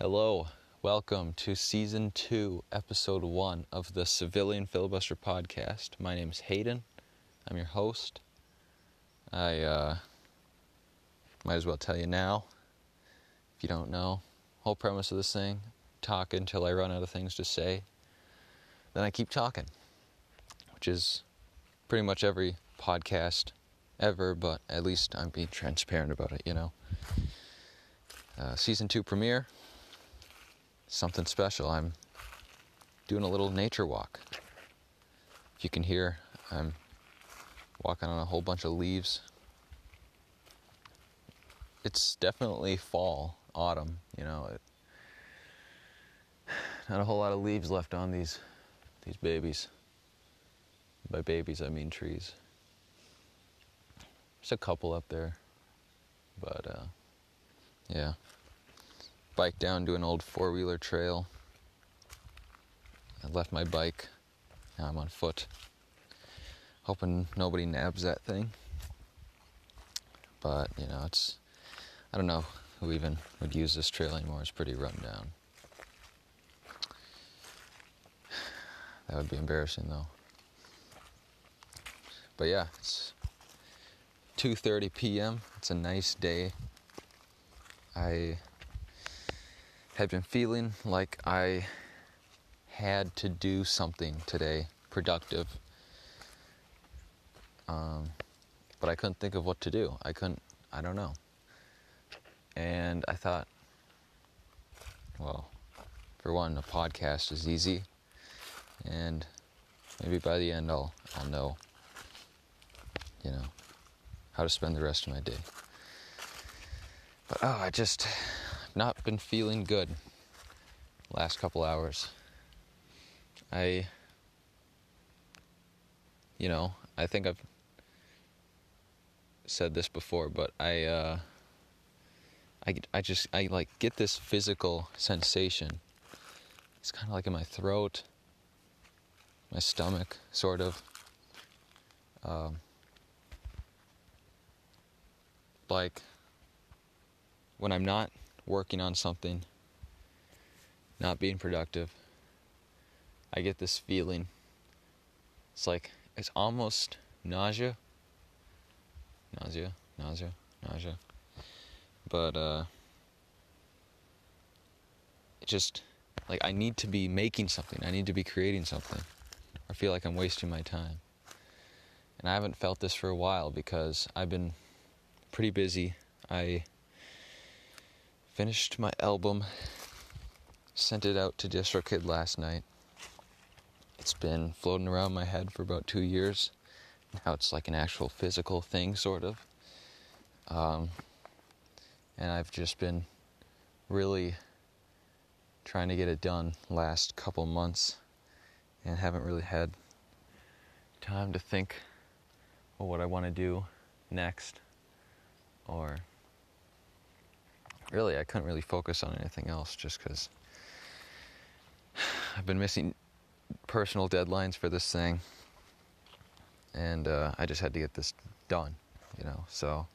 Hello, welcome to season two, episode one of the Civilian Filibuster podcast. My name is Hayden. I'm your host. I uh, might as well tell you now, if you don't know, whole premise of this thing: talk until I run out of things to say. Then I keep talking, which is pretty much every podcast ever. But at least I'm being transparent about it, you know. Uh, season two premiere something special. I'm doing a little nature walk. If you can hear, I'm walking on a whole bunch of leaves. It's definitely fall, autumn, you know. It, not a whole lot of leaves left on these these babies. By babies, I mean trees. There's a couple up there, but uh, yeah bike down to an old four wheeler trail. I left my bike. Now I'm on foot. Hoping nobody nabs that thing. But, you know, it's. I don't know who even would use this trail anymore. It's pretty run down. That would be embarrassing though. But yeah, it's 2:30 p.m. It's a nice day. I had been feeling like I had to do something today productive. Um, but I couldn't think of what to do. I couldn't, I don't know. And I thought, well, for one, a podcast is easy. And maybe by the end I'll, I'll know, you know, how to spend the rest of my day. But oh, I just, not been feeling good last couple hours. I you know, I think I've said this before, but I uh I I just I like get this physical sensation. It's kind of like in my throat, my stomach sort of um like when I'm not working on something, not being productive, I get this feeling. It's like, it's almost nausea. Nausea, nausea, nausea. But, uh, it just, like, I need to be making something. I need to be creating something. I feel like I'm wasting my time. And I haven't felt this for a while because I've been pretty busy. I finished my album, sent it out to DistroKid last night. It's been floating around my head for about two years. Now it's like an actual physical thing, sort of. Um, and I've just been really trying to get it done last couple months and haven't really had time to think of what I want to do next or really, I couldn't really focus on anything else just because I've been missing personal deadlines for this thing, and uh, I just had to get this done, you know. So,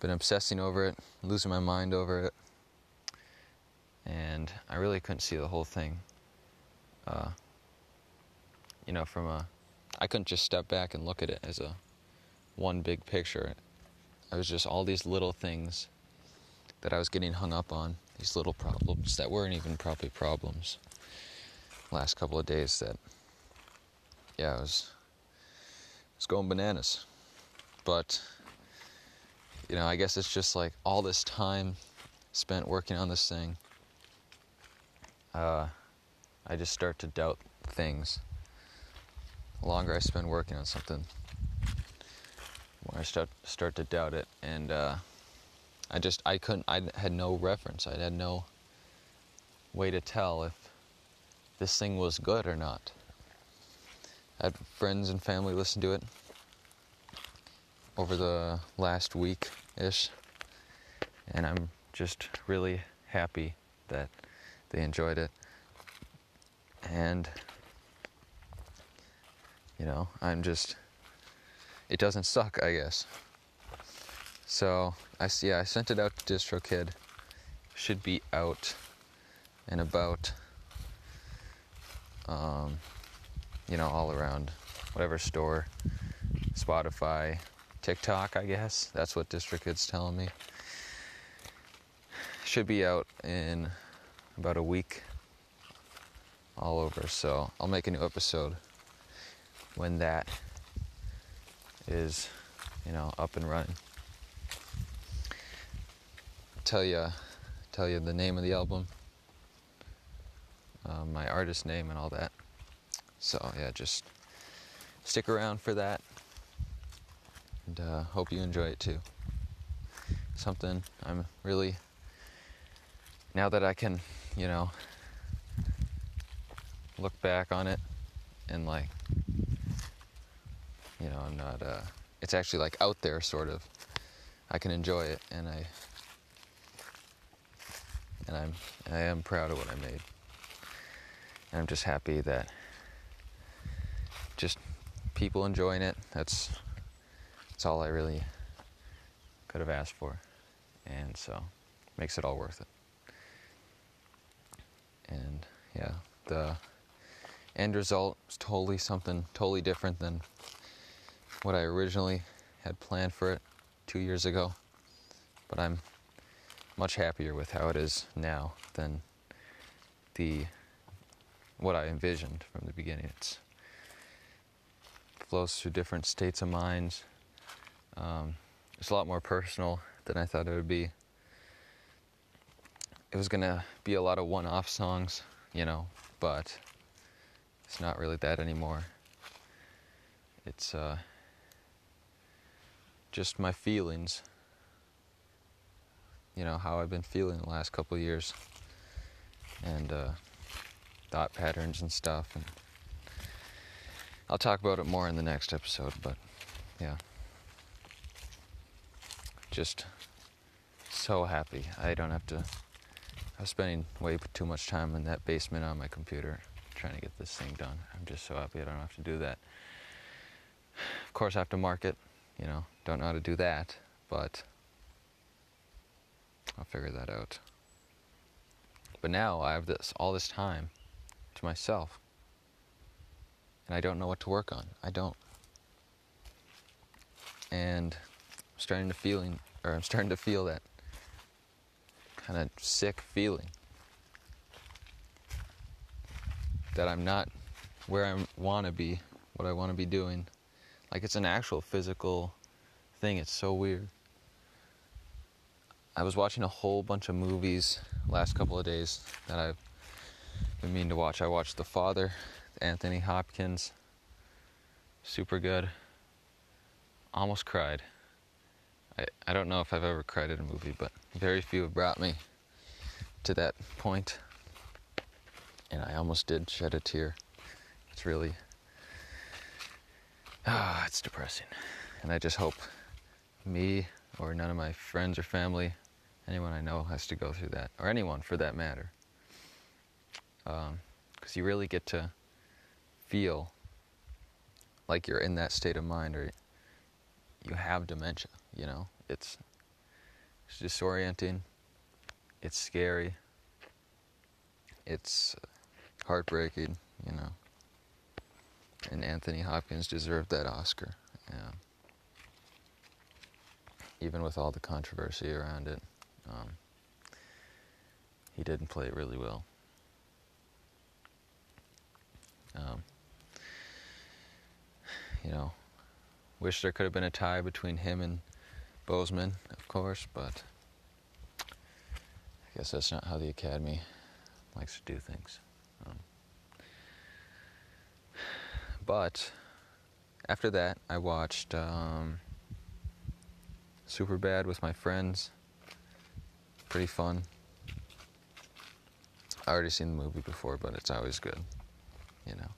been obsessing over it, losing my mind over it, and I really couldn't see the whole thing. Uh, you know, from a, I couldn't just step back and look at it as a one big picture. It was just all these little things that I was getting hung up on, these little problems that weren't even probably problems. Last couple of days that, yeah, I was, I was going bananas. But, you know, I guess it's just like all this time spent working on this thing. Uh, I just start to doubt things. The longer I spend working on something, the more I start start to doubt it, and uh, I just I couldn't I had no reference. I had no way to tell if this thing was good or not. I had friends and family listen to it over the last week ish, and I'm just really happy that they enjoyed it. And you know, I'm just it doesn't suck, I guess. So I yeah, I sent it out to DistroKid. Should be out and about, um, you know, all around whatever store, Spotify, TikTok, I guess. That's what DistroKid's telling me. Should be out in about a week all over. So I'll make a new episode when that is, you know, up and running. Tell you, tell you the name of the album, uh, my artist name, and all that. So yeah, just stick around for that, and uh, hope you enjoy it too. Something I'm really now that I can, you know, look back on it and like you know i'm not uh it's actually like out there sort of i can enjoy it and i and i'm i am proud of what i made. And i'm just happy that just people enjoying it that's that's all i really could have asked for. And so makes it all worth it. And yeah the end result is totally something totally different than what I originally had planned for it two years ago. But I'm much happier with how it is now than the what I envisioned from the beginning. It flows through different states of mind. Um, it's a lot more personal than I thought it would be. It was gonna be a lot of one-off songs, you know, but it's not really that anymore. It's uh, just my feelings. You know, how I've been feeling the last couple years. And uh, thought patterns and stuff. And I'll talk about it more in the next episode, but yeah. Just so happy. I don't have to. I was spending way too much time in that basement on my computer trying to get this thing done. I'm just so happy I don't have to do that. Of course, I have to market, you know, don't know how to do that, but I'll figure that out. But now I have this all this time to myself. And I don't know what to work on. I don't. And I'm starting to feeling or I'm starting to feel that kind of sick feeling that I'm not where I want to be, what I want to be doing. Like it's an actual physical thing. It's so weird. I was watching a whole bunch of movies last couple of days that I've been meaning to watch. I watched The Father, Anthony Hopkins. Super good. Almost cried. I, I don't know if I've ever cried at a movie, but very few have brought me to that point. and I almost did shed a tear. It's really, ah, it's depressing. And I just hope me or none of my friends or family, anyone I know, has to go through that, or anyone for that matter. Because um, you really get to feel like you're in that state of mind, or you have dementia. You know, it's it's disorienting. It's scary. It's heartbreaking, you know. And Anthony Hopkins deserved that Oscar. Yeah. Even with all the controversy around it, um, he didn't play it really well. Um, you know, wish there could have been a tie between him and Boseman, of course, but I guess that's not how the Academy likes to do things. Um, but after that, I watched um, Superbad with my friends. Pretty fun. I already seen the movie before, but it's always good. You know,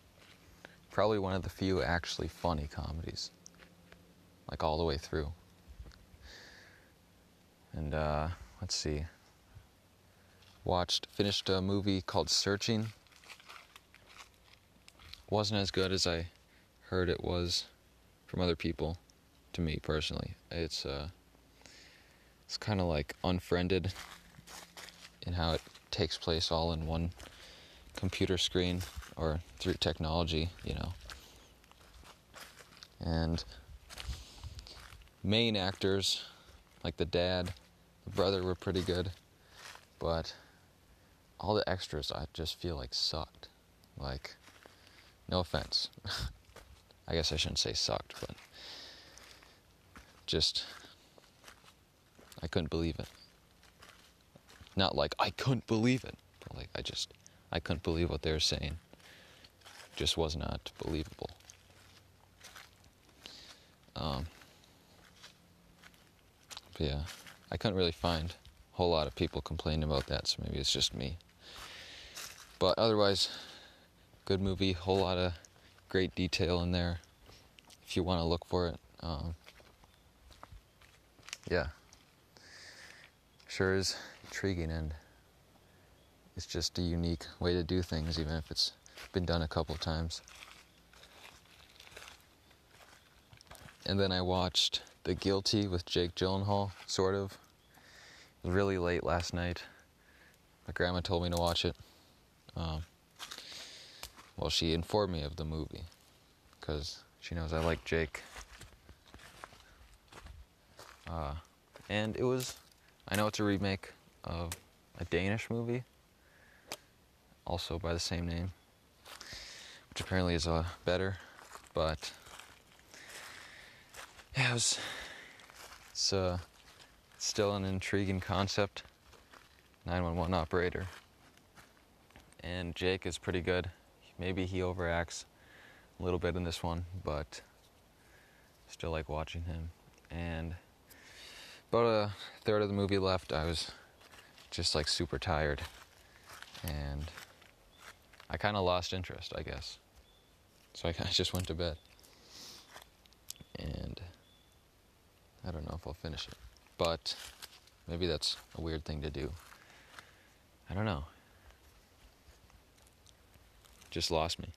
probably one of the few actually funny comedies, like all the way through. And uh, let's see. Watched, finished a movie called Searching wasn't as good as I heard it was from other people. To me personally, it's uh, it's kind of like unfriended in how it takes place all in one computer screen or through technology, you know. And main actors like the dad, the brother were pretty good, but all the extras I just feel like sucked. Like, no offense. I guess I shouldn't say sucked, but just I couldn't believe it. Not like I couldn't believe it, but like I just I couldn't believe what they were saying. Just was not believable. Um, but yeah, I couldn't really find a whole lot of people complaining about that, so maybe it's just me. But otherwise, good movie, whole lot of great detail in there. If you want to look for it, um, yeah, sure is intriguing and it's just a unique way to do things, even if it's been done a couple of times. And then I watched The Guilty with Jake Gyllenhaal, sort of. Really late last night. My grandma told me to watch it. Um, well, she informed me of the movie because she knows I like Jake. Uh, and it was, I know it's a remake of a Danish movie, also by the same name, which apparently is uh, better, but yeah, it was, it's uh, still an intriguing concept. 911 operator. And Jake is pretty good. Maybe he overacts a little bit in this one, but still like watching him. And about a third of the movie left, I was just like super tired. And I kind of lost interest, I guess. So I just went to bed. And I don't know if I'll finish it. But maybe that's a weird thing to do. I don't know. Just lost me.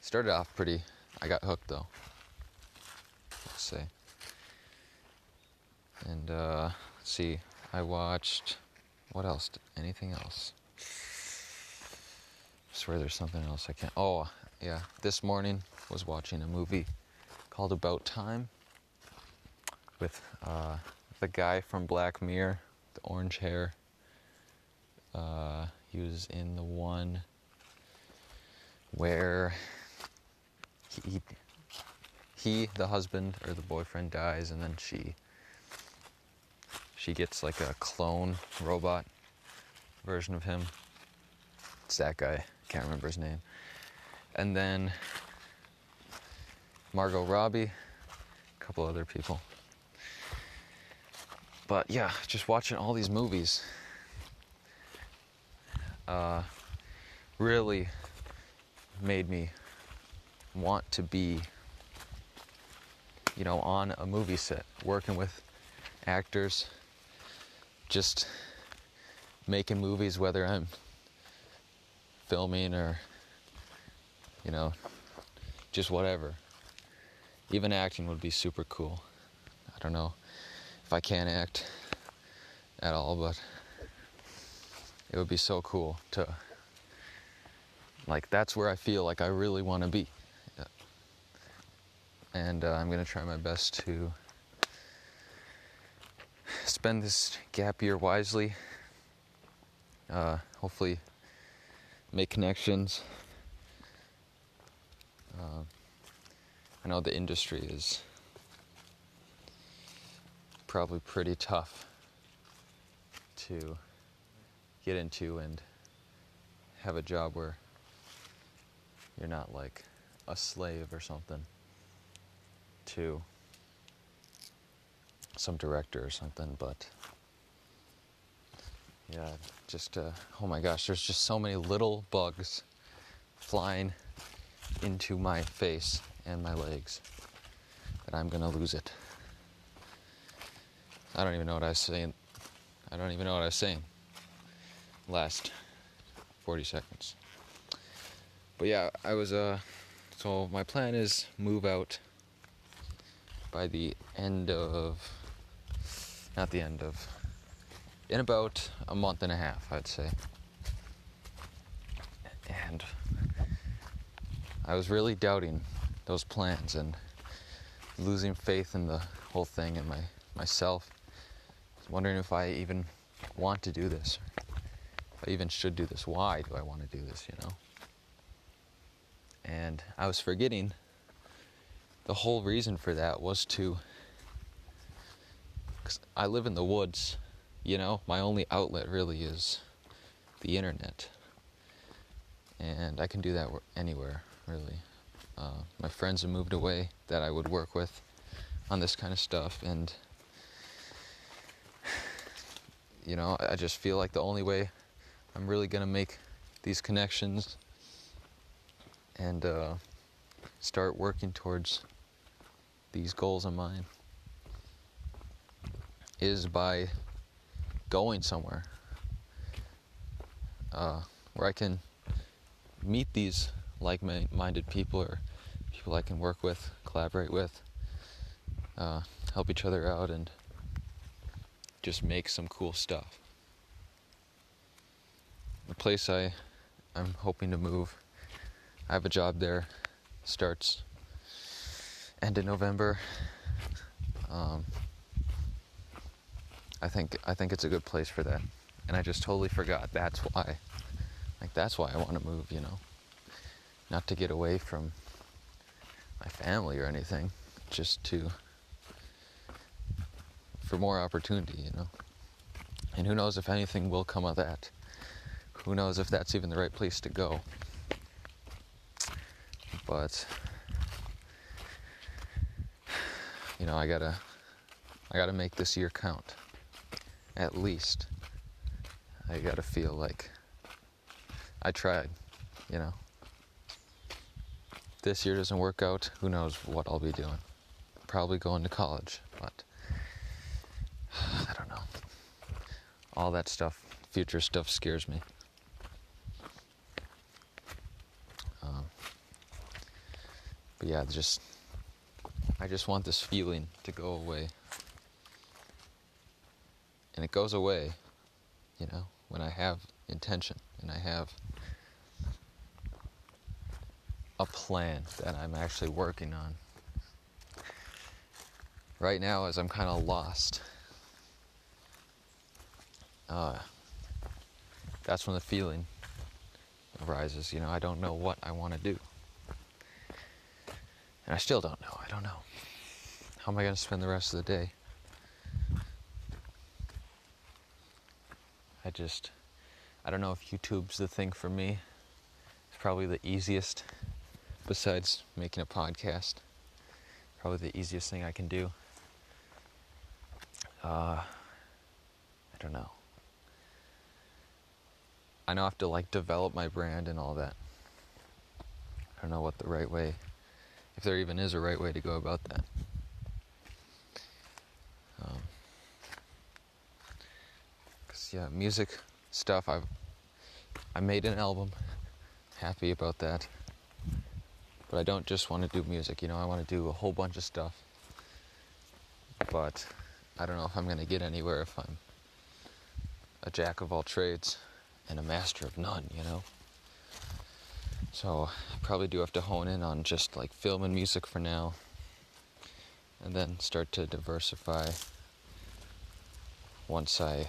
Started off pretty. I got hooked though. Let's say. And uh, let's see. I watched. What else? Anything else? I swear there's something else I can't. Oh, yeah. This morning was watching a movie called About Time with uh, the guy from Black Mirror, the orange hair. Uh, he was in the one where he, he, the husband or the boyfriend, dies, and then she she gets like a clone robot version of him. It's that guy. Can't remember his name. And then Margot Robbie, a couple other people. But yeah, just watching all these movies uh, really made me want to be, you know, on a movie set, working with actors, just making movies, whether I'm filming or, you know, just whatever. Even acting would be super cool. I don't know if I can act at all, but it would be so cool to, like, that's where I feel like I really want to be. And uh, I'm going to try my best to spend this gap year wisely. Uh, hopefully, make connections. Uh, I know the industry is probably pretty tough to get into and have a job where you're not like a slave or something to some director or something, but yeah, just uh, oh my gosh, there's just so many little bugs flying into my face and my legs that I'm gonna lose it. I don't even know what I was saying. I don't even know what I was saying. Last 40 seconds. But yeah, I was uh so my plan is move out by the end of not the end of in about a month and a half, I'd say. And I was really doubting those plans and losing faith in the whole thing and my myself. I was wondering if I even want to do this. If I even should do this. Why do I want to do this, you know? And I was forgetting the whole reason for that was to cause I live in the woods, you know, my only outlet really is the internet. And I can do that anywhere, really. Uh, my friends have moved away that I would work with on this kind of stuff, and you know, I just feel like the only way I'm really gonna make these connections and uh, start working towards these goals of mine is by going somewhere uh, where I can meet these like minded people or people I can work with, collaborate with, uh, help each other out, and just make some cool stuff. The place I, I'm hoping to move, I have a job there, starts end of November. Um, I think I think it's a good place for that, and I just totally forgot. That's why, like that's why I want to move. You know, not to get away from my family or anything, just to for more opportunity. You know, and who knows if anything will come of that. Who knows if that's even the right place to go. But you know, I gotta, I gotta make this year count. At least, I gotta feel like I tried. You know, this year doesn't work out. Who knows what I'll be doing? Probably going to college, but I don't know. All that stuff, future stuff, scares me. Um, but yeah, just I just want this feeling to go away. And it goes away, you know, when I have intention and I have a plan that I'm actually working on. Right now, as I'm kind of lost, uh, that's when the feeling arises. You know, I don't know what I want to do. And I still don't know. I don't know. How am I going to spend the rest of the day? I just, I don't know if YouTube's the thing for me. It's probably the easiest, besides making a podcast. Probably the easiest thing I can do. Uh, I don't know. I know I have to like develop my brand and all that. I don't know what the right way if there even is a right way to go about that. Um, Yeah, music stuff. I've I made an album. Happy about that. But I don't just want to do music. You know, I want to do a whole bunch of stuff. But I don't know if I'm gonna get anywhere if I'm a jack of all trades and a master of none. You know. So I probably do have to hone in on just like film and music for now. And then start to diversify once I,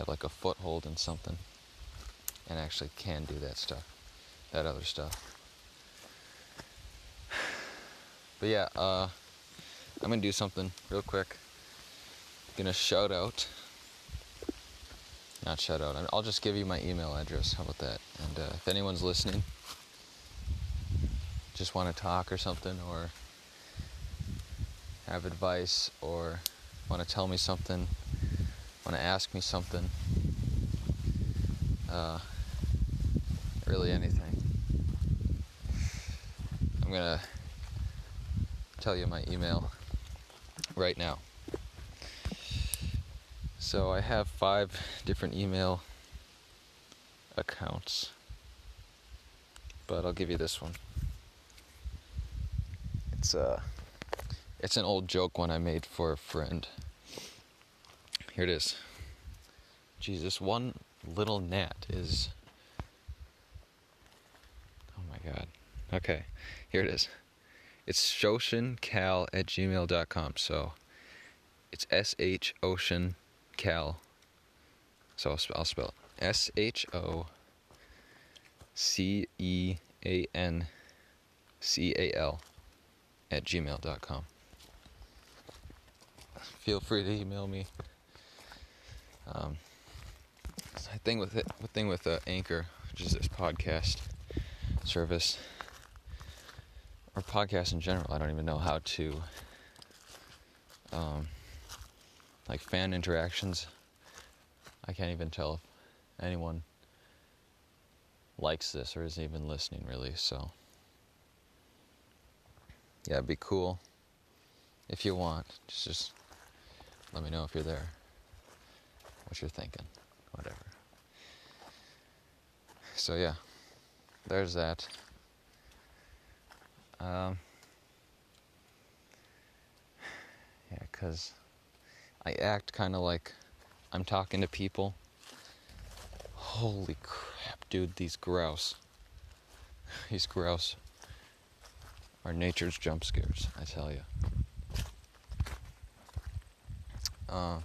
have like a foothold in something and actually can do that stuff, that other stuff. But yeah, uh, I'm gonna do something real quick. Gonna shout out not shout out. I'll just give you my email address. How about that? And uh, if anyone's listening, just want to talk or something, or have advice, or want to tell me something, want to ask me something, uh, really anything. I'm gonna tell you my email right now. So I have five different email accounts, but I'll give you this one. It's uh, it's an old joke one I made for a friend, Here it is. Jesus, one little gnat is. Oh my god. Okay, here it is. It's shoshincal at gmail.com. So it's S H Ocean Cal. So I'll, sp- I'll spell it S H O C E A N C A L at gmail.com. Feel free to email me. Um, the thing with it, the thing with uh, Anchor, which is this podcast service, or podcast in general, I don't even know how to, um, like fan interactions. I can't even tell if anyone likes this or is even listening really, so yeah, it'd be cool if you want. Just, just let me know if you're there, what you're thinking, whatever. So yeah, there's that. Um, yeah, cause I act kind of like I'm talking to people. Holy crap, dude! These grouse. These grouse are nature's jump scares, I tell you. Uh,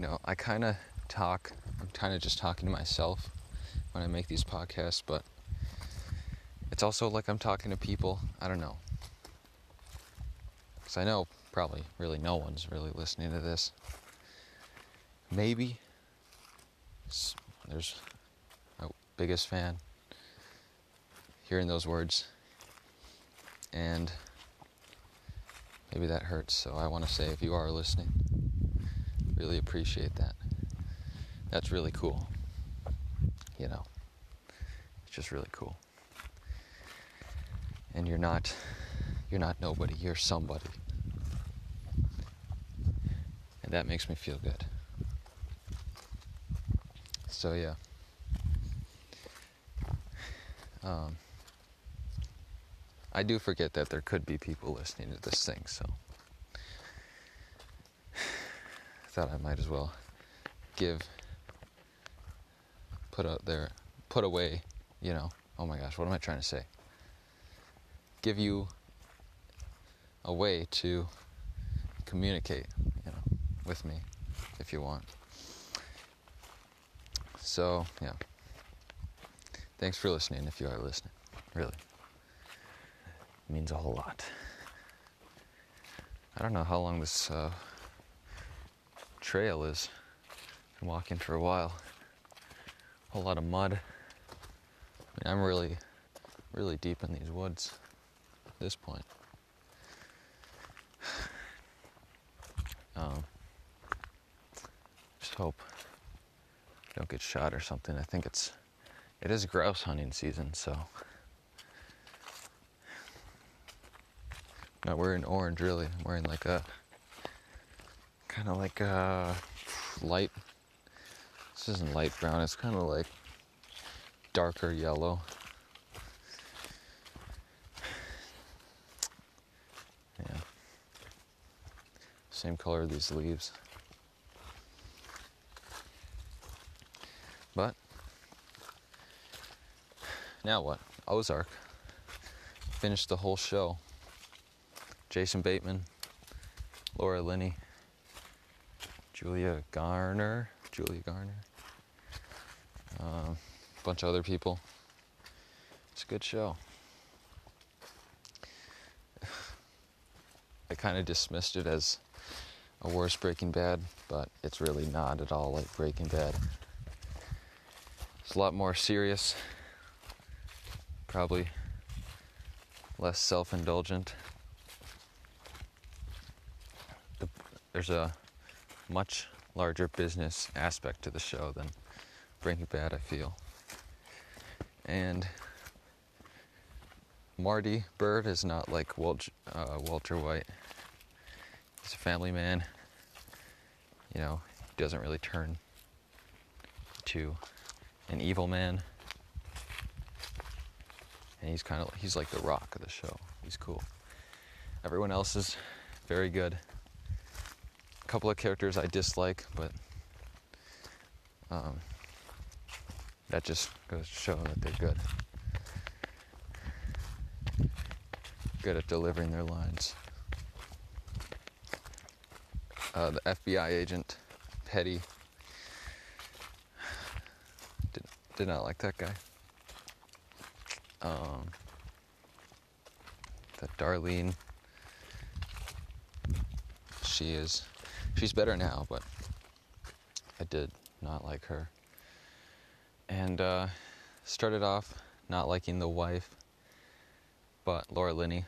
you know, I kind of talk, I'm kind of just talking to myself when I make these podcasts, but it's also like I'm talking to people. I don't know. Because I know probably really no one's really listening to this. Maybe there's my biggest fan hearing those words and maybe that hurts. So I want to say, if you are listening, really appreciate that. That's really cool. You know, it's just really cool. And you're not, you're not nobody. You're somebody, and that makes me feel good. So yeah. Um, I do forget that there could be people listening to this thing, so I thought I might as well give, put out there, put away, you know, oh my gosh, what am I trying to say? Give you a way to communicate, you know, with me if you want. So, yeah. Thanks for listening if you are listening, really means a whole lot. I don't know how long this uh, trail is. Been walking for a while. A whole lot of mud. I mean, I'm really, really deep in these woods at this point. Um, just hope I don't get shot or something. I think it's it is grouse hunting season, so not wearing orange really. I'm wearing like a kind of like a light. This isn't light brown. It's kind of like darker yellow. Yeah. Same color of these leaves. But now what? Ozark. Finished the whole show. Jason Bateman, Laura Linney, Julia Garner, Julia Garner, um, a bunch of other people. It's a good show. I kind of dismissed it as a worse Breaking Bad, but it's really not at all like Breaking Bad. It's a lot more serious, probably less self indulgent. there's a much larger business aspect to the show than Breaking Bad, I feel. And Marty Byrde is not like Walter, uh, Walter White. He's a family man. You know, he doesn't really turn to an evil man. And he's kind of he's like the rock of the show. He's cool. Everyone else is very good couple of characters I dislike, but um, that just goes to show that they're good. Good at delivering their lines. Uh, the FBI agent, Petty, did, did not like that guy. Um, that Darlene, she is, she's better now, but I did not like her. And uh, started off not liking the wife, but Laura Linney,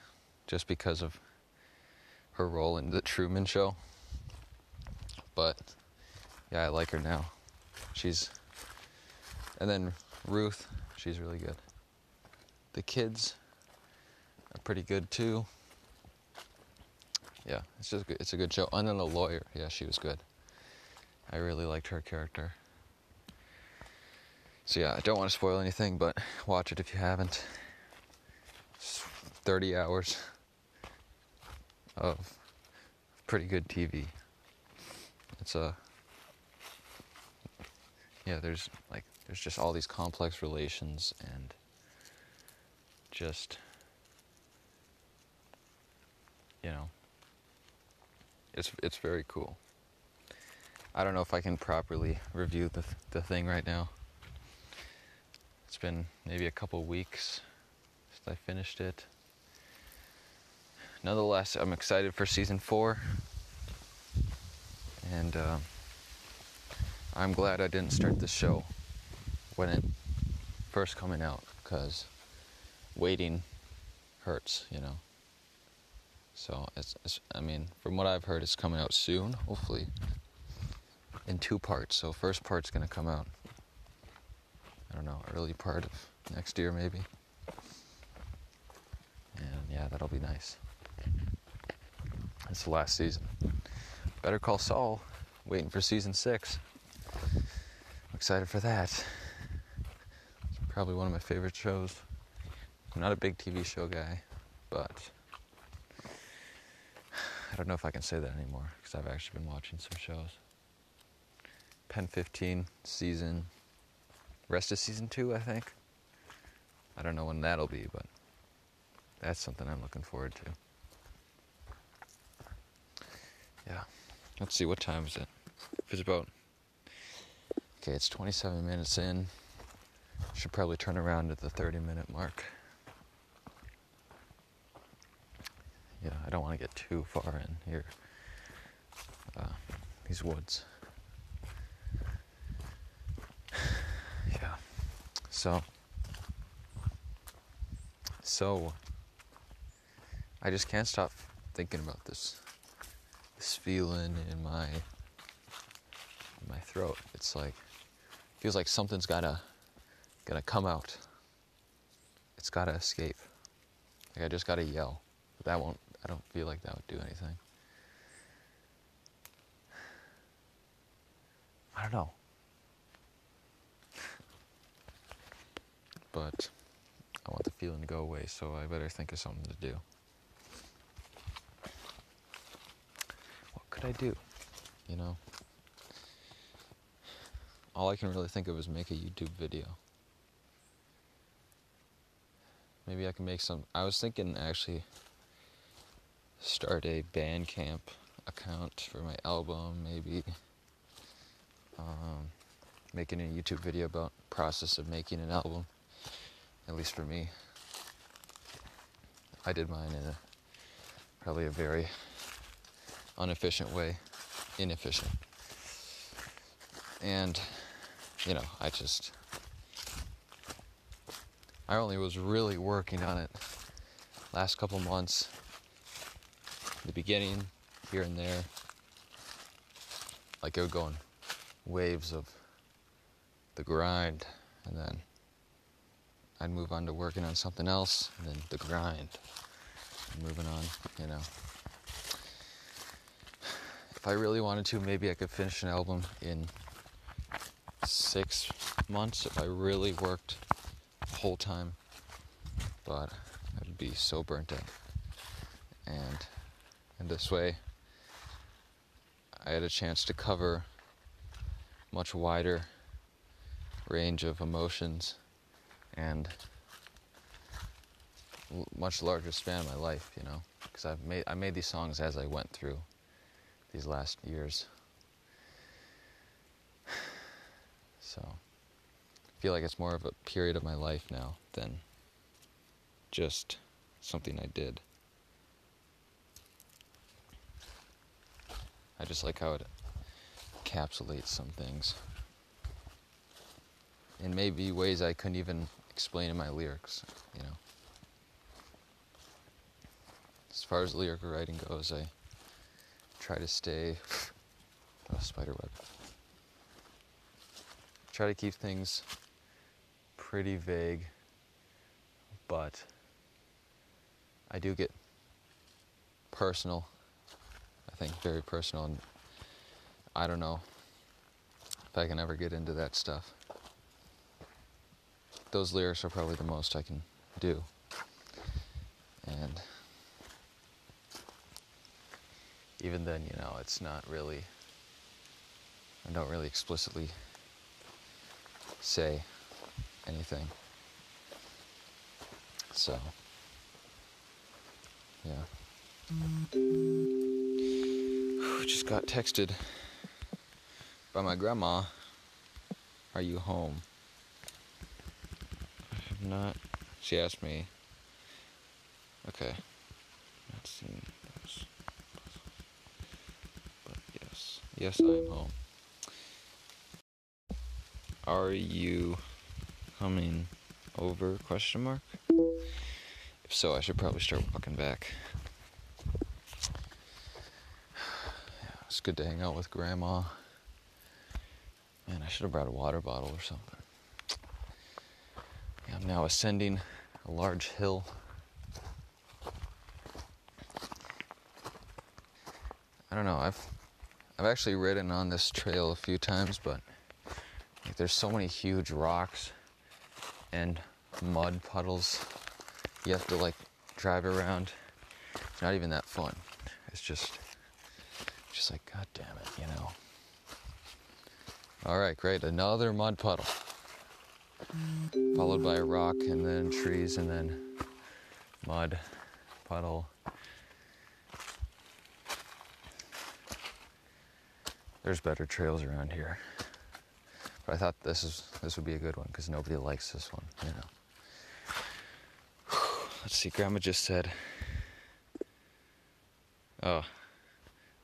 just because of her role in the Truman Show. But yeah, I like her now. She's, and then Ruth, she's really good. The kids are pretty good too. Yeah, it's just good. it's a good show. And then the lawyer, yeah, she was good. I really liked her character. So yeah, I don't want to spoil anything, but watch it if you haven't. It's 30 hours of pretty good TV. It's a yeah, there's like there's just all these complex relations and just you know it's it's very cool. I don't know if I can properly review the the thing right now. It's been maybe a couple weeks since I finished it. Nonetheless, I'm excited for season four, and uh, I'm glad I didn't start the show when it first coming out, because waiting hurts, you know. So it's, it's, I mean, from what I've heard, it's coming out soon, hopefully, in two parts. So first part's gonna come out. I don't know, early part of next year maybe. And yeah, that'll be nice. It's the last season. Better Call Saul, waiting for season six. I'm excited for that. It's probably one of my favorite shows. I'm not a big TV show guy, but I don't know if I can say that anymore because I've actually been watching some shows. PEN15 season, rest of season two, I think. I don't know when that'll be, but that's something I'm looking forward to. Yeah. Let's see, what time is it? It's about. Okay, it's 27 minutes in. Should probably turn around at the 30 minute mark. Yeah, I don't want to get too far in here. Uh, these woods. yeah. So. So. I just can't stop thinking about this. This feeling in my. In my throat. It's like. Feels like something's gotta. Gotta come out. It's gotta escape. Like I just gotta yell. But that won't I don't feel like that would do anything. I don't know. But I want the feeling to go away, so I better think of something to do. What could I do? You know? All I can really think of is make a YouTube video. Maybe I can make some. I was thinking actually start a Bandcamp account for my album, maybe um, making a YouTube video about process of making an album. At least for me, I did mine in a probably a very inefficient way, inefficient, and you know I just I only was really working on it last couple months the beginning, here and there, like it would go in waves of the grind, and then I'd move on to working on something else, and then the grind, and moving on, you know. If I really wanted to, maybe I could finish an album in six months if I really worked whole time, but I'd be so burnt out. And and this way I had a chance to cover much wider range of emotions and much larger span of my life, you know, because I've made I made these songs as I went through these last years. So, I feel like it's more of a period of my life now than just something I did. I just like how it encapsulates some things in maybe ways I couldn't even explain in my lyrics, you know. As far as lyrical writing goes, I try to stay. oh, spider web. Try to keep things pretty vague, but I do get personal. I think very personal, and I don't know if I can ever get into that stuff. Those lyrics are probably the most I can do. And even then, you know, it's not really, I don't really explicitly say anything. So, yeah. Just got texted by my grandma. Are you home? I have not. She asked me. Okay. Not seen those. But yes. Yes, I am home. Are you coming over? Question mark. If so, I should probably start walking back. Yeah, it's good to hang out with grandma. Man, I should have brought a water bottle or something. Yeah, I'm now ascending a large hill. I don't know. I've I've actually ridden on this trail a few times, but like, there's so many huge rocks and mud puddles. You have to like drive around. It's not even that fun. It's just just like god damn it, you know. All right, great. Another mud puddle. Followed by a rock and then trees and then mud puddle. There's better trails around here. But I thought this is this would be a good one because nobody likes this one, you know. Let's see, Grandma just said, Oh,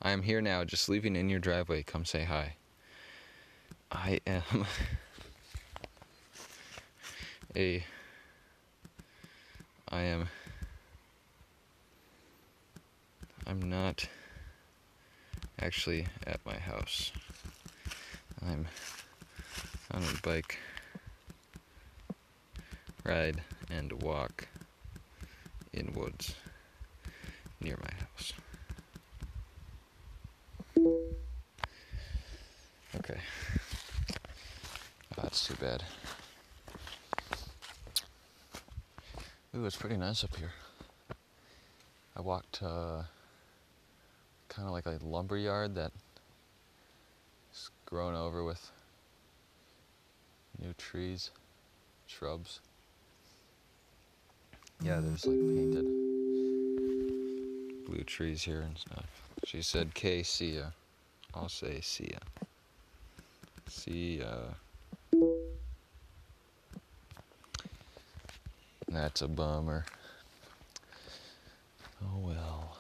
I am here now, just leaving in your driveway. Come say hi. I am a. I am. I'm not actually at my house. I'm on a bike ride and walk in woods near my house. Okay. Oh, that's too bad. Ooh, it's pretty nice up here. I walked uh, kind of like a lumber yard that is grown over with new trees, shrubs. Yeah, there's like painted blue trees here and stuff. She said, K, see ya. I'll say, see ya. See ya. That's a bummer. Oh well.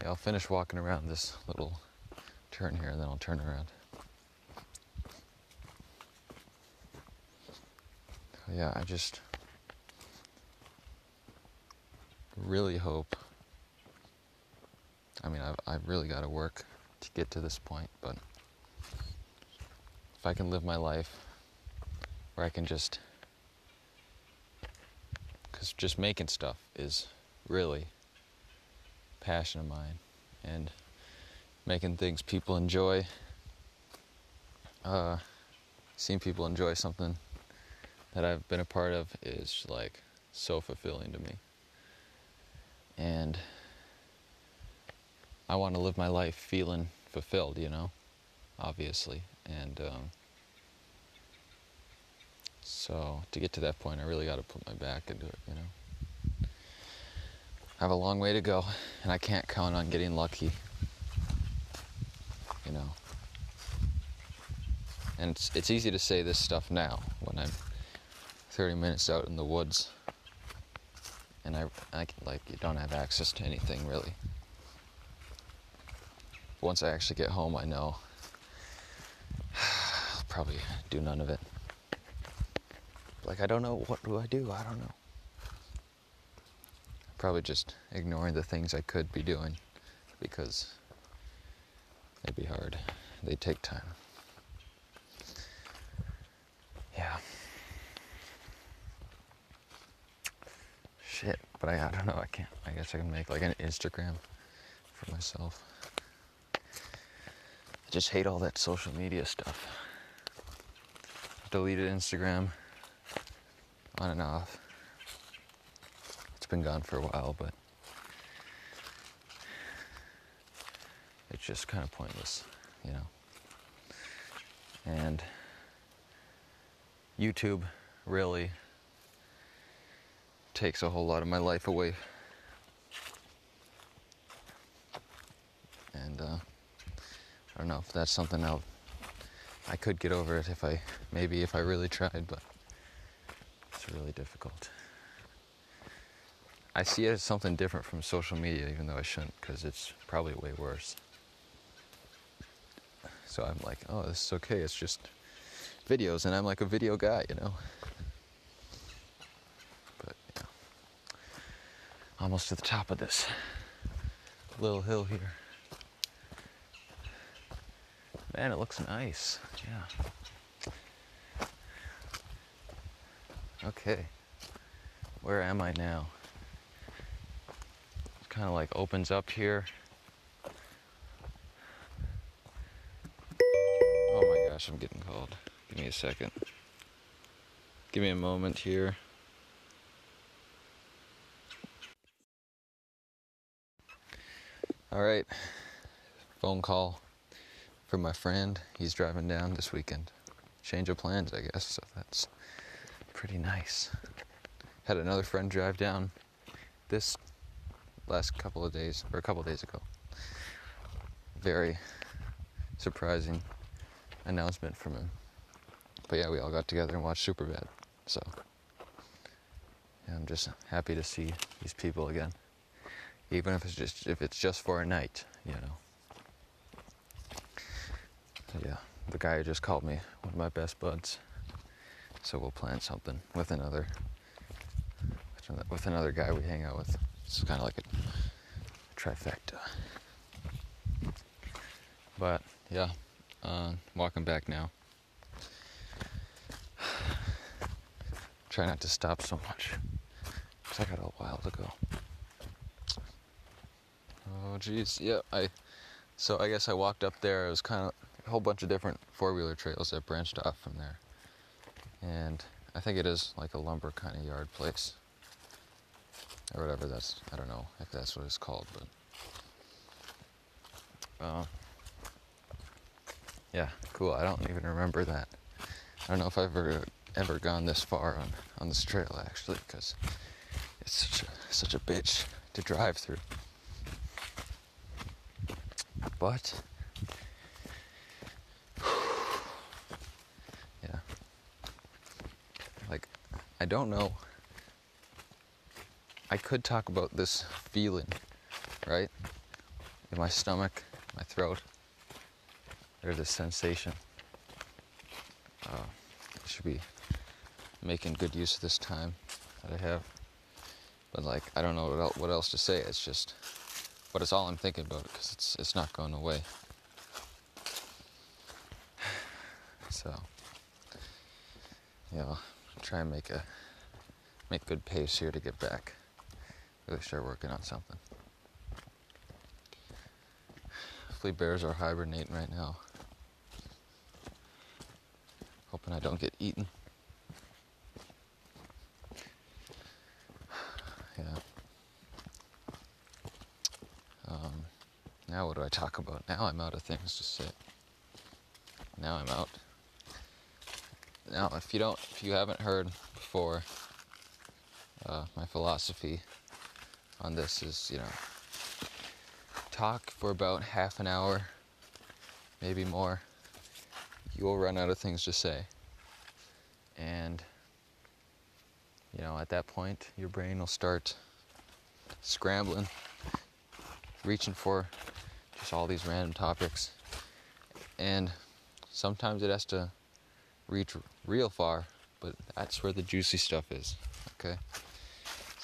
Yeah, I'll finish walking around this little turn here and then I'll turn around. Yeah, I just really hope. I mean, I've, I've really got to work to get to this point, but if I can live my life where I can just. Because just making stuff is really passion of mine and making things people enjoy uh, seeing people enjoy something that I've been a part of is like so fulfilling to me and I want to live my life feeling fulfilled, you know, obviously. And um, so to get to that point, I really got to put my back into it, you know. I have a long way to go, and I can't count on getting lucky, you know. And it's, it's easy to say this stuff now when I'm 30 minutes out in the woods and I, I like you don't have access to anything really. Once I actually get home, I know probably do none of it. Like I don't know what do I do? I don't know. Probably just ignoring the things I could be doing because they'd be hard. They take time. Yeah. Shit, but I, I don't know. I can't. I guess I can make like an Instagram for myself. I just hate all that social media stuff. Deleted Instagram on and off. It's been gone for a while, but it's just kind of pointless, you know. And YouTube really takes a whole lot of my life away. And uh, I don't know if that's something I'll, I could get over it if I, maybe if I really tried, but it's really difficult. I see it as something different from social media, even though I shouldn't, because it's probably way worse. So I'm like, oh, this is okay. It's just videos, and I'm like a video guy, you know. But yeah, almost to the top of this little hill here. Man, it looks nice. Yeah. Okay. Where am I now? It kind of like opens up here. Oh my gosh, I'm getting cold. Give me a second. Give me a moment here. All right. Phone call from my friend. He's driving down this weekend. Change of plans, I guess. So that's pretty nice. Had another friend drive down this last couple of days, or a couple of days ago. Very surprising announcement from him. But yeah, we all got together and watched Superbad. So yeah, I'm just happy to see these people again, even if it's just if it's just for a night, you know. Yeah, the guy who just called me, one of my best buds. So we'll plan something with another with another guy we hang out with. It's kind of like a trifecta. But yeah, uh, walking back now. Try not to stop so much. Cause I got a while to go. Oh geez, yeah. I so I guess I walked up there. It was kind of a whole bunch of different four-wheeler trails that branched off from there, and I think it is like a lumber kind of yard place or whatever. That's I don't know if that's what it's called, but uh, yeah, cool. I don't even remember that. I don't know if I've ever ever gone this far on, on this trail actually, because it's such a, such a bitch to drive through. But yeah, like I don't know. I could talk about this feeling, right? In my stomach, my throat. There's a sensation. Uh, I should be making good use of this time that I have. But like, I don't know what else to say. It's just, but it's all I'm thinking about because it's it's not going away. So, yeah, I'll try and make a make good pace here to get back. Really start working on something. Hopefully, bears are hibernating right now. Hoping I don't get eaten. Yeah. Um, now what do I talk about? Now I'm out of things to say. Now I'm out. Now, if you don't, if you haven't heard before, uh, my philosophy on this is, you know, talk for about half an hour, maybe more. You will run out of things to say. And, you know, at that point, your brain will start scrambling, reaching for just all these random topics. And sometimes it has to reach real far, but that's where the juicy stuff is. Okay?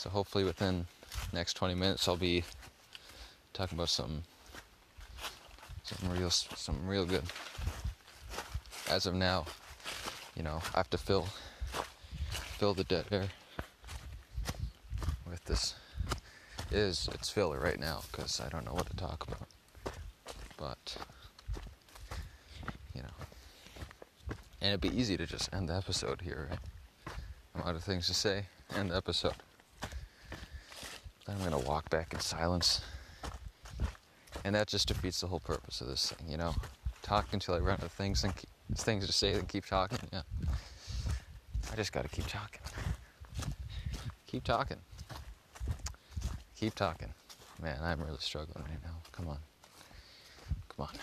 So hopefully within next 20 minutes I'll be talking about something something real something real good. As of now, you know, I have to fill fill the dead air with this is it's filler right now because I don't know what to talk about. But you know, and it'd be easy to just end the episode here, right? I'm out of things to say. End the episode. Then I'm gonna walk back in silence, and that just defeats the whole purpose of this thing. You know, talk until I run out of things and keep, things to say, then keep talking. Yeah, I just gotta keep talking. Keep talking. Keep talking. Man, I'm really struggling right now. Come on. Come on.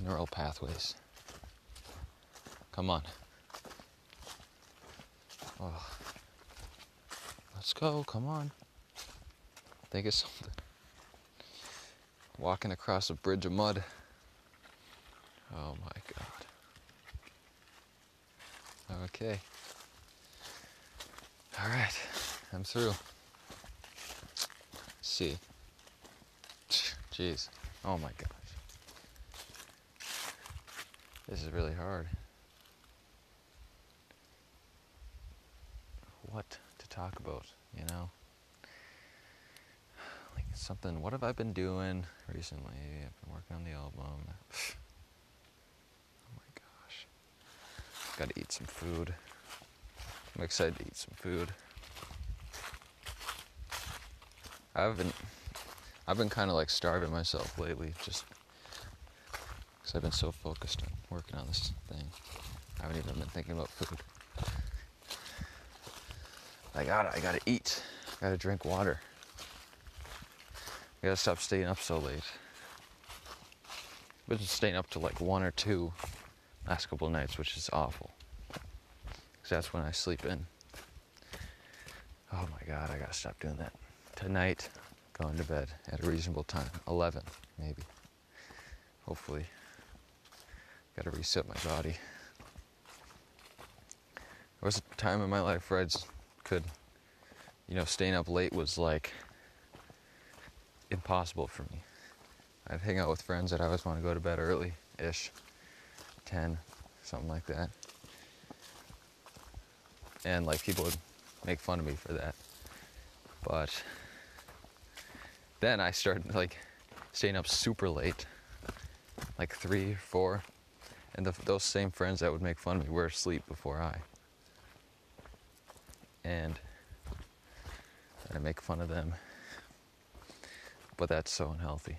Neural pathways. Come on. Oh. Let's go. Come on. Think of something. Walking across a bridge of mud. Oh my god. Okay. All right. I'm through see. Jeez. Oh my gosh. This is really hard. What to talk about, you know? Something, what have I been doing recently? I've been working on the album. Oh my gosh. Gotta eat some food. I'm excited to eat some food. I've been I've been kind of like starving myself lately, just because I've been so focused on working on this thing. I haven't even been thinking about food. I gotta, I gotta eat. I gotta drink water. I gotta stop staying up so late. I've been staying up to like one or two last couple nights, which is awful. Because that's when I sleep in. Oh my god, I gotta stop doing that tonight, going to bed at a reasonable time, 11 maybe. Hopefully. Got to reset my body. There was a time in my life where I could, you know, staying up late was like impossible for me. I'd hang out with friends that I always want to go to bed early ish, 10, something like that. And like people would make fun of me for that. But then I started like staying up super late, like three, four, and the, those same friends that would make fun of me were asleep before I. And I make fun of them, but that's so unhealthy.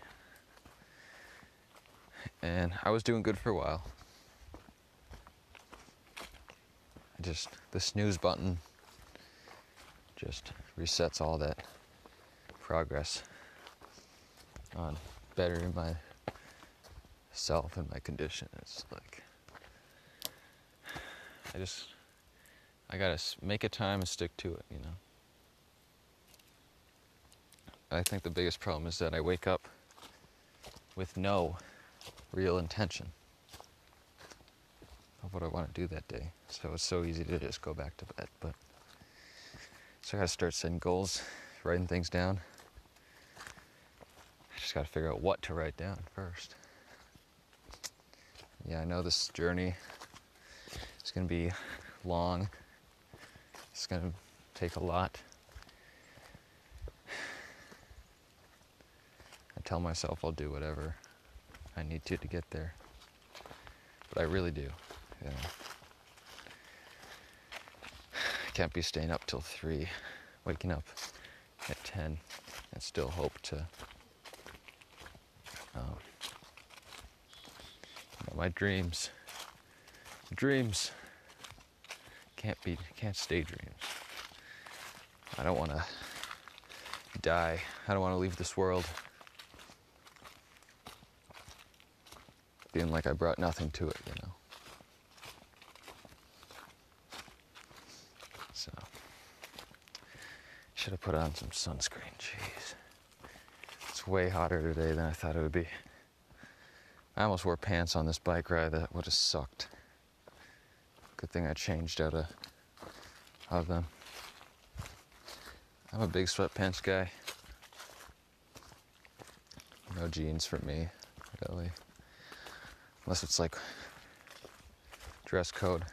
And I was doing good for a while. I just the snooze button just resets all that progress on bettering myself and my condition. It's like I just I gotta make a time and stick to it, you know. I think the biggest problem is that I wake up with no real intention of what I want to do that day. So it's so easy to just go back to bed. But so I gotta start setting goals, writing things down I just got to figure out what to write down first. Yeah, I know this journey is to be long. It's to take a lot. I tell myself I'll do whatever I need to to get there. But I really do. I can't be staying up till 3, waking up at 10 and still hope to um, my dreams, dreams can't be, can't stay dreams. I don't want to die. I don't want to leave this world feeling like I brought nothing to it, you know. So, should have put on some sunscreen. Jeez, it's way hotter today than I thought it would be. I almost wore pants on this bike ride. That would have sucked. Good thing I changed out of, out of them. I'm a big sweatpants guy. No jeans for me, really. Unless it's like dress code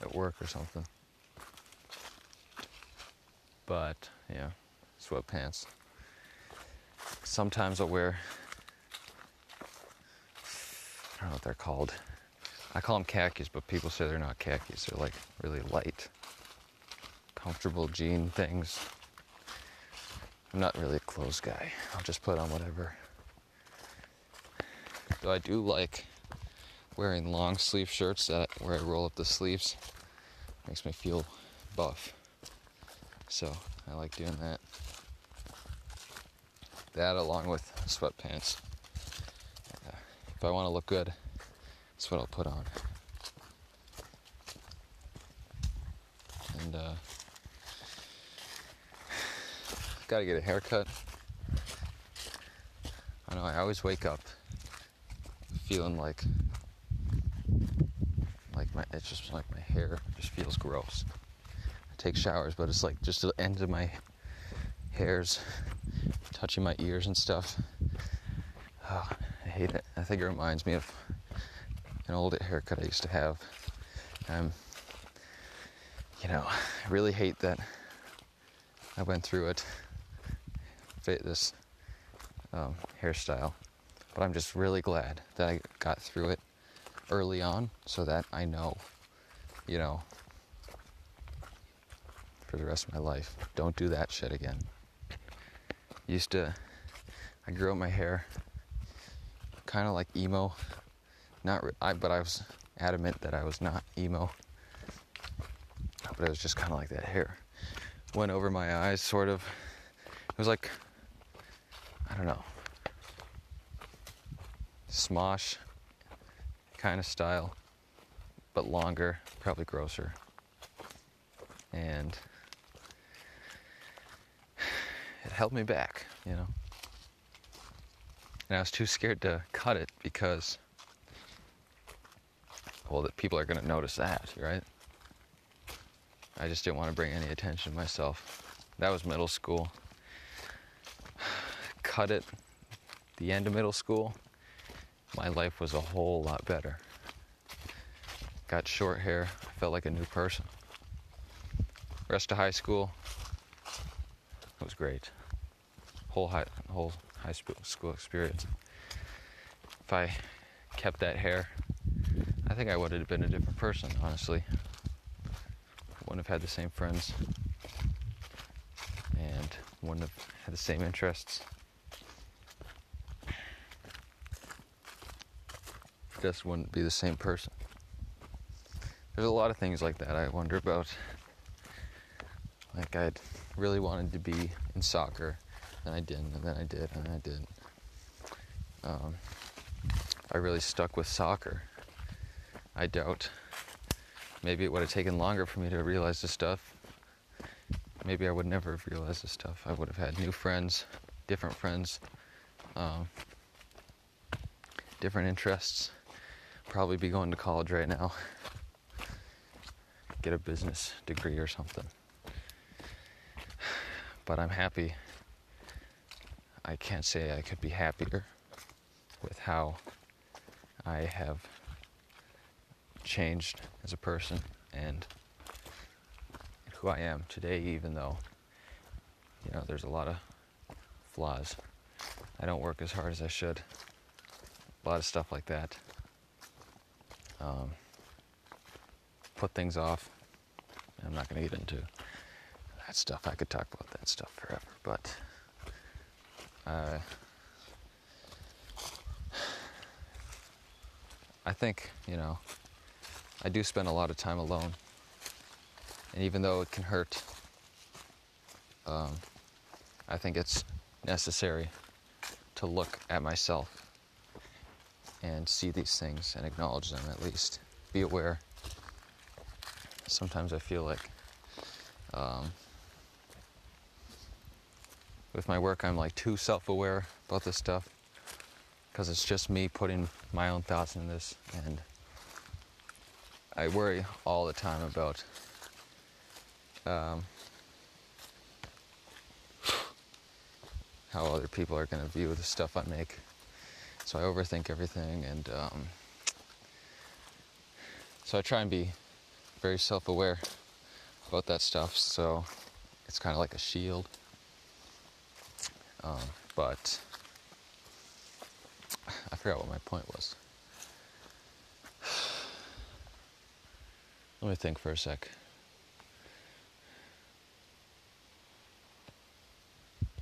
at work or something. But, yeah, sweatpants. Sometimes I'll wear, I don't know what they're called. I call them khakis, but people say they're not khakis. They're like really light, comfortable jean things. I'm not really a clothes guy. I'll just put on whatever. Though I do like wearing long sleeve shirts that where I roll up the sleeves. Makes me feel buff. So I like doing that. That along with sweatpants. Uh, if I want to look good, that's what I'll put on. And uh, gotta get a haircut. I know I always wake up feeling like it's just like my hair just feels gross. I take showers, but it's like just the end of my hairs touching my ears and stuff. Oh, I hate it. I think it reminds me of an old haircut I used to have. Um, you know, I really hate that I went through it, fit this um, hairstyle, but I'm just really glad that I got through it early on so that I know, you know, for the rest of my life, don't do that shit again. Used to, I grew up my hair kind of like emo. Not, I, but I was adamant that I was not emo. But it was just kind of like that hair. Went over my eyes, sort of. It was like, I don't know, smosh kind of style, but longer, probably grosser. And it held me back, you know. And I was too scared to cut it because, well, that people are going to notice that, right? I just didn't want to bring any attention to myself. That was middle school. Cut it the end of middle school my life was a whole lot better. Got short hair, felt like a new person. Rest of high school was great. Whole high, whole high school experience. If I kept that hair, I think I would have been a different person, honestly. Wouldn't have had the same friends and wouldn't have had the same interests. Just wouldn't be the same person. There's a lot of things like that I wonder about. Like I'd really wanted to be in soccer, and I didn't, and then I did, and I didn't. Um, I really stuck with soccer. I doubt. Maybe it would have taken longer for me to realize this stuff. Maybe I would never have realized this stuff. I would have had new friends, different friends, um, different interests probably be going to college right now. Get a business degree or something. But I'm happy. I can't say I could be happier with how I have changed as a person and who I am today, even though, you know, there's a lot of flaws. I don't work as hard as I should. A lot of stuff like that um, put things off. I'm not going to get into that stuff. I could talk about that stuff forever, but uh, I think, you know, I do spend a lot of time alone. And even though it can hurt, um, I think it's necessary to look at myself and see these things and acknowledge them at least. Be aware. Sometimes I feel like um, with my work, I'm like too self aware about this stuff because it's just me putting my own thoughts in this and I worry all the time about um, how other people are going to view the stuff I make. So I overthink everything, and um, so I try and be very self-aware about that stuff. So it's kind of like a shield. Um, but I forgot what my point was. Let me think for a sec.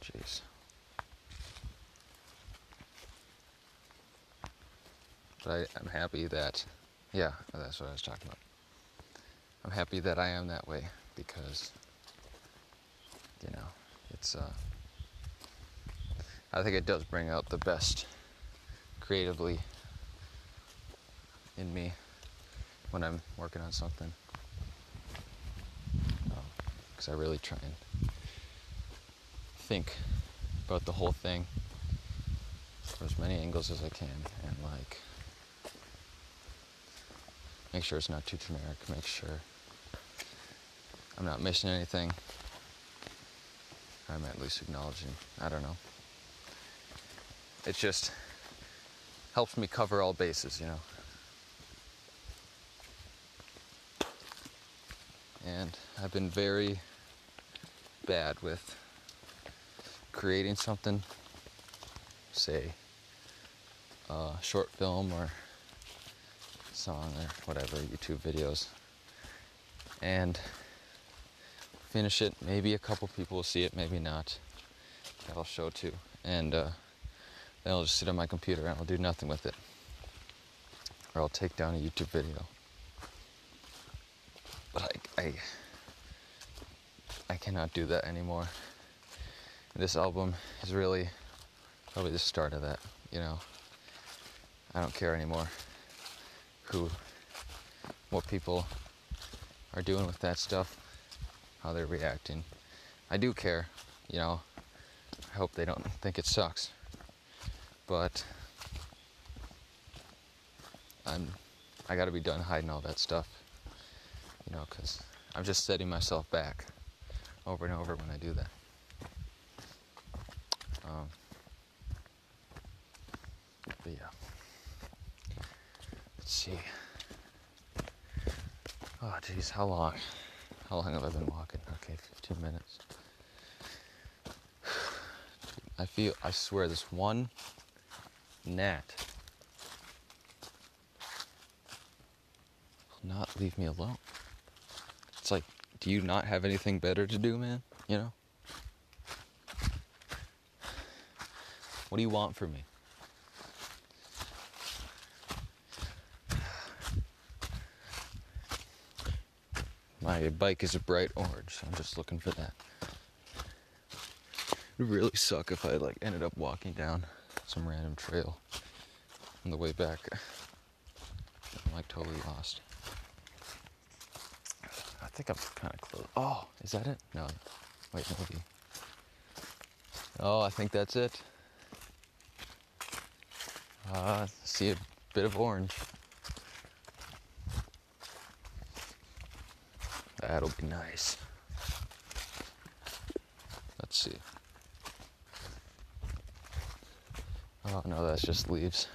Jeez. But I, I'm happy that, yeah, that's what I was talking about. I'm happy that I am that way because, you know, it's, uh, I think it does bring out the best creatively in me when I'm working on something. Because um, I really try and think about the whole thing from as many angles as I can and like make sure it's not too generic, make sure I'm not missing anything. I'm at least acknowledging. I don't know. It just helps me cover all bases, you know. And I've been very bad with creating something, say a short film or song or whatever, YouTube videos, and finish it. Maybe a couple people will see it, maybe not. That I'll show too. And uh, then I'll just sit on my computer and I'll do nothing with it. Or I'll take down a YouTube video. But I, I, I cannot do that anymore. This album is really probably the start of that, you know. I don't care anymore who, what people are doing with that stuff how they're reacting. I do care, you know. I hope they don't think it sucks. But I'm I got to be done hiding all that stuff. You know, cuz I'm just setting myself back over and over when I do that. Um, but yeah. Let's see. Oh, geez, how long? How long have I been walking? Okay, 15 minutes. I feel, I swear, this one gnat will not leave me alone. It's like, do you not have anything better to do, man? You know? What do you want from me? My bike is a bright orange, so I'm just looking for that. It would really suck if I like ended up walking down some random trail on the way back. I'm like totally lost. I think I'm kind of close. Oh, is that it? No. Wait, maybe. Oh, I think that's it. Uh, see a bit of orange. That'll be nice. Let's see. Oh no, that's just leaves.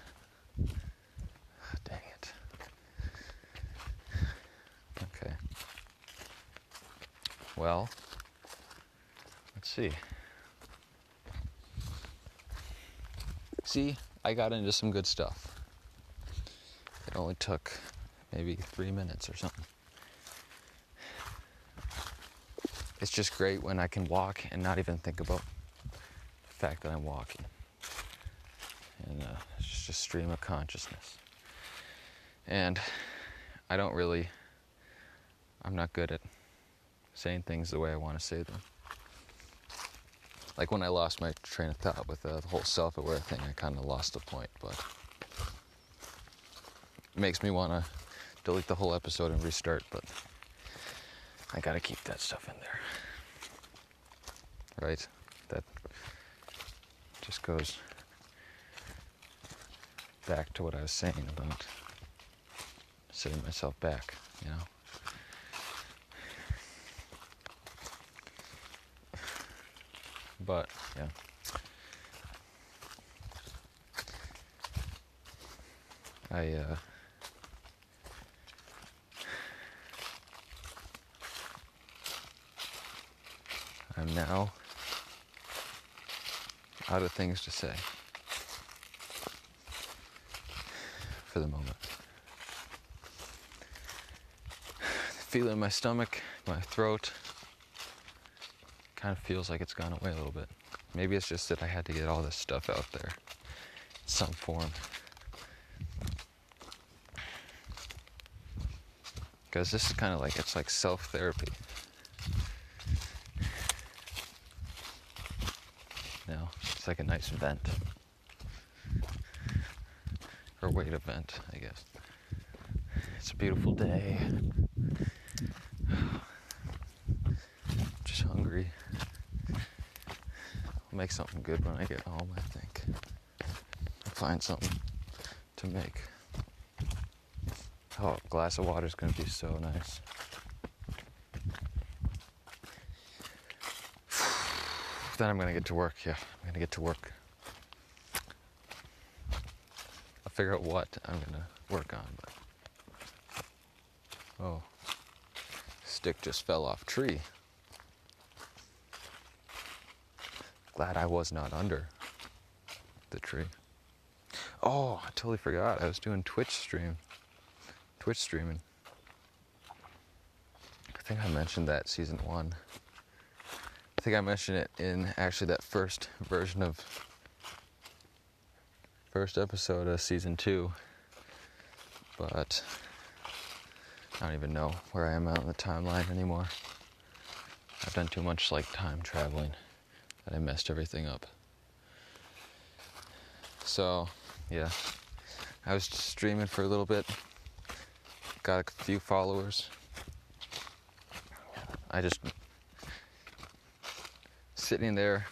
Ah, dang it. Okay. Well, let's see. See, I got into some good stuff. It only took maybe three minutes or something. It's just great when I can walk and not even think about the fact that I'm walking. And uh, it's just a stream of consciousness. And I don't really, I'm not good at saying things the way I want to say them. Like when I lost my train of thought with uh, the whole self aware thing, I kind of lost the point, but it makes me want to delete the whole episode and restart, but I gotta keep that stuff in there. Right? That just goes back to what I was saying about setting myself back, you know? But, yeah. I, uh, I'm now out of things to say for the moment. Feeling my stomach, my throat. Kind of feels like it's gone away a little bit. Maybe it's just that I had to get all this stuff out there in some form. Because this is kind of like, it's like self therapy. You know, it's like a nice vent. Or way to vent, I guess. It's a beautiful day. Just hungry. I'll make something good when I get home, I think. I'll find something to make. Oh, a glass of water is going to be so nice. Then I'm to get to work. Yeah, I'm to get to work. I'll figure out what I'm to work on. But oh, stick just fell off tree. Glad I was not under the tree. Oh, I totally forgot. I was doing Twitch stream. Twitch streaming. I think I mentioned that season one. I think I mentioned it in actually that first version of first episode of season two. But I don't even know where I am out in the timeline anymore. I've done too much like time traveling that I messed everything up. So, yeah. I was streaming for a little bit. Got a few followers. I just sitting there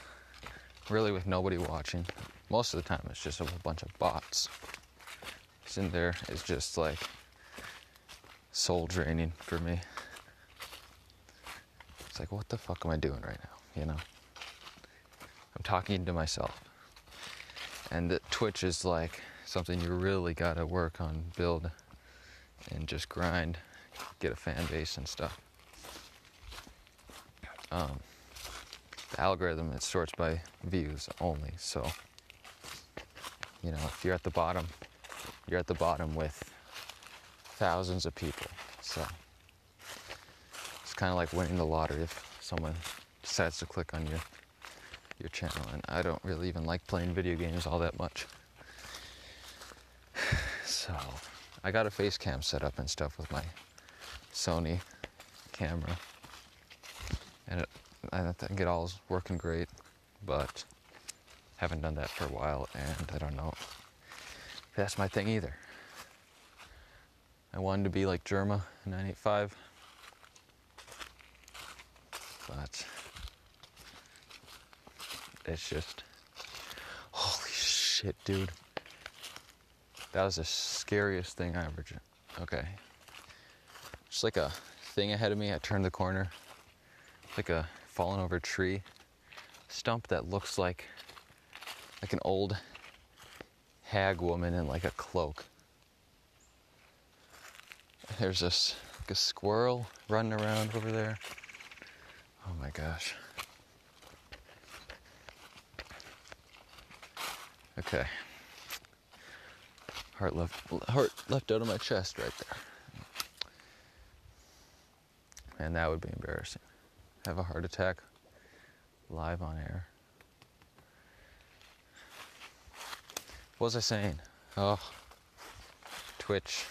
really with nobody watching. Most of the time it's just a bunch of bots. Sitting there is just like soul draining for me. It's like, what the fuck am I doing right now? You know? I'm talking to myself. And Twitch is like something you really gotta work on, build, and just grind, get a fan base and stuff. Um, algorithm it sorts by views only. So, you know, if you're at the bottom, you're at the bottom with thousands of people. So it's kind of like winning the lottery if someone decides to click on your your channel. And I don't really even like playing video games all that much. So I got a face cam set up and stuff with my Sony camera. I think it all is working great, but haven't done that for a while, and I don't know if that's my thing either. I wanted to be like Jerma in 985, but it's just holy shit, dude. That was the scariest thing I ever. Okay, just like a thing ahead of me. I turned the corner, like a fallen over tree stump that looks like like an old hag woman in like a cloak. There's this like a squirrel running around over there. Oh my gosh. Okay. Heart left heart left out of my chest right there. And that would be embarrassing have a heart attack live on air. What was I saying? Oh, Twitch.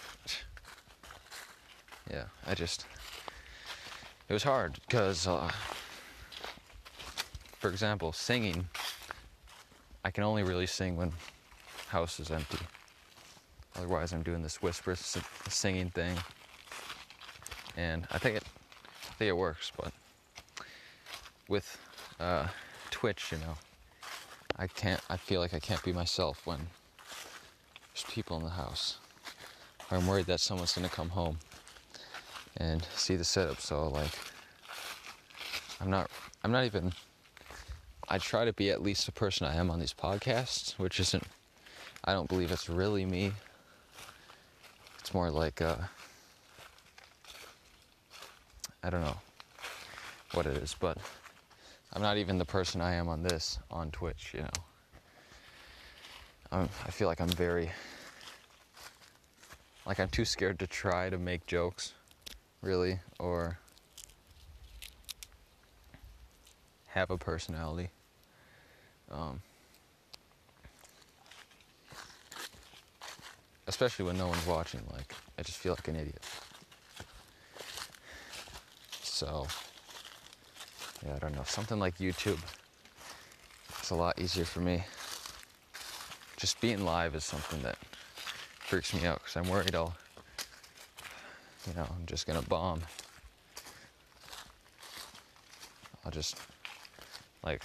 yeah, I just it was hard because, uh, for example, singing. I can only really sing when house is empty. Otherwise, I'm doing this whisper singing thing, and I think it, I think it works. But with uh, Twitch, you know, I can't. I feel like I can't be myself when there's people in the house. I'm worried that someone's gonna come home and see the setup. So like, I'm not. I'm not even. I try to be at least the person I am on these podcasts, which isn't. I don't believe it's really me. It's more like uh, I don't know what it is, but I'm not even the person I am on this on Twitch. You know, I'm, I feel like I'm very like I'm too scared to try to make jokes, really, or have a personality. Um, especially when no one's watching. Like, I just feel like an idiot. So, yeah, I don't know. Something like YouTube. It's a lot easier for me. Just being live is something that freaks me out because I'm worried I'll, you know, I'm just gonna bomb. I'll just, like,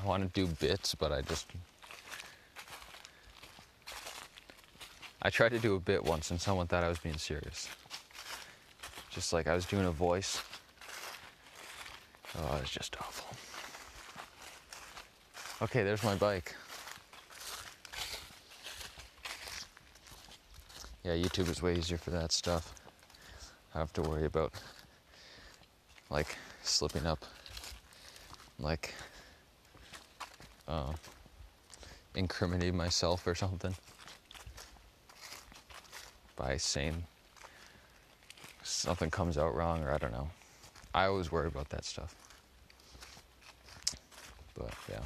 I want to do bits, but I just I tried to do a bit once and someone thought I was being serious. Just like I was doing a voice. Oh, it was just awful. Okay, there's my bike. Yeah, YouTube is way easier for that stuff. I don't have to worry about like slipping up, like uh, incriminating myself or something by saying something comes out wrong or I don't know. I always worry about that stuff. But yeah.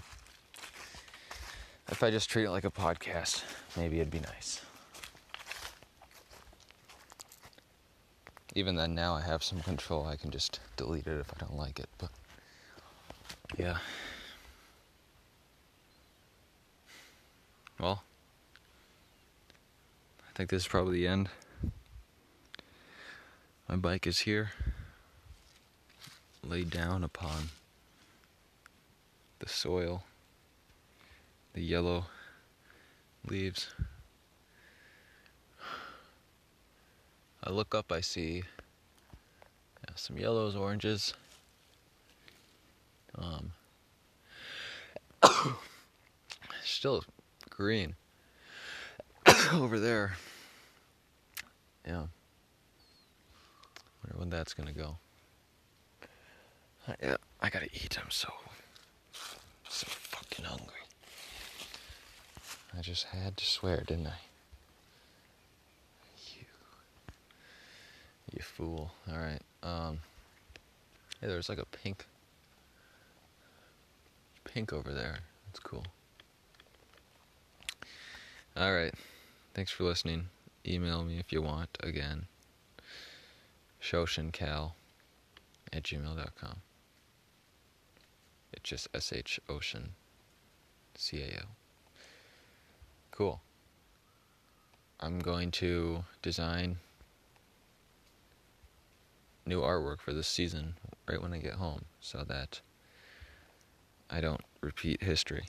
If I just treat it like a podcast, maybe it'd be nice. Even then, now I have some control. I can just delete it if I don't like it. But yeah. Well, I think this is probably the end. My bike is here, laid down upon the soil, the yellow leaves. I look up, I see some yellows, oranges. Um, still green over there. Yeah. Wonder when that's gonna go. Yeah, I gotta eat. I'm so hungry. I just had to swear, didn't I? You, you fool. All right. Um. Hey, there's like a pink, pink over there. That's cool. All right. Thanks for listening. Email me if you want again. Shoshincal at gmail.com. It's just S H Ocean C A L. Cool. I'm going to design new artwork for this season right when I get home so that I don't repeat history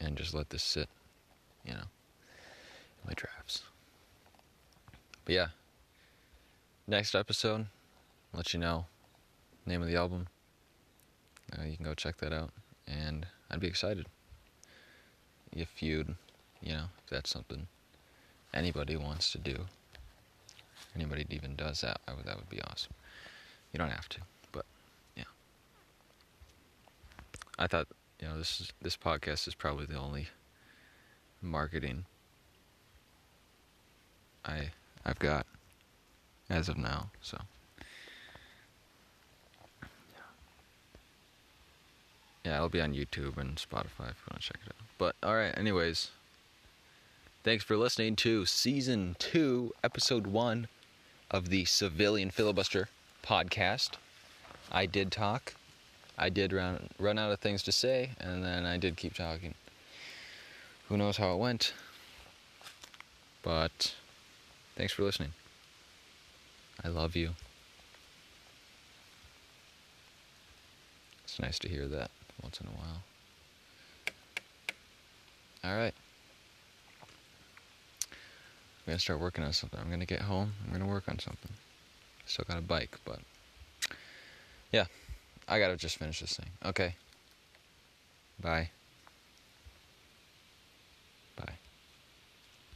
and just let this sit, you know, in my drafts. But yeah, next episode, I'll let you know name of the album. Uh, you can go check that out, and I'd be excited if you'd, you know, if that's something anybody wants to do. Anybody even does that, would, that would be awesome. You don't have to, but yeah. I thought you know this is this podcast is probably the only marketing I I've got as of now. So yeah, it'll be on YouTube and Spotify if you want to check it out. But all right, anyways, Thanks for listening to season two, episode one of the Civilian Filibuster podcast. I did talk. I did run run out of things to say, and then I did keep talking. Who knows how it went? But thanks for listening. I love you. It's nice to hear that once in a while. All right. I'm gonna start working on something. I'm gonna get home. I'm gonna work on something. Still got a bike, but yeah, I gotta just finish this thing. Okay. Bye.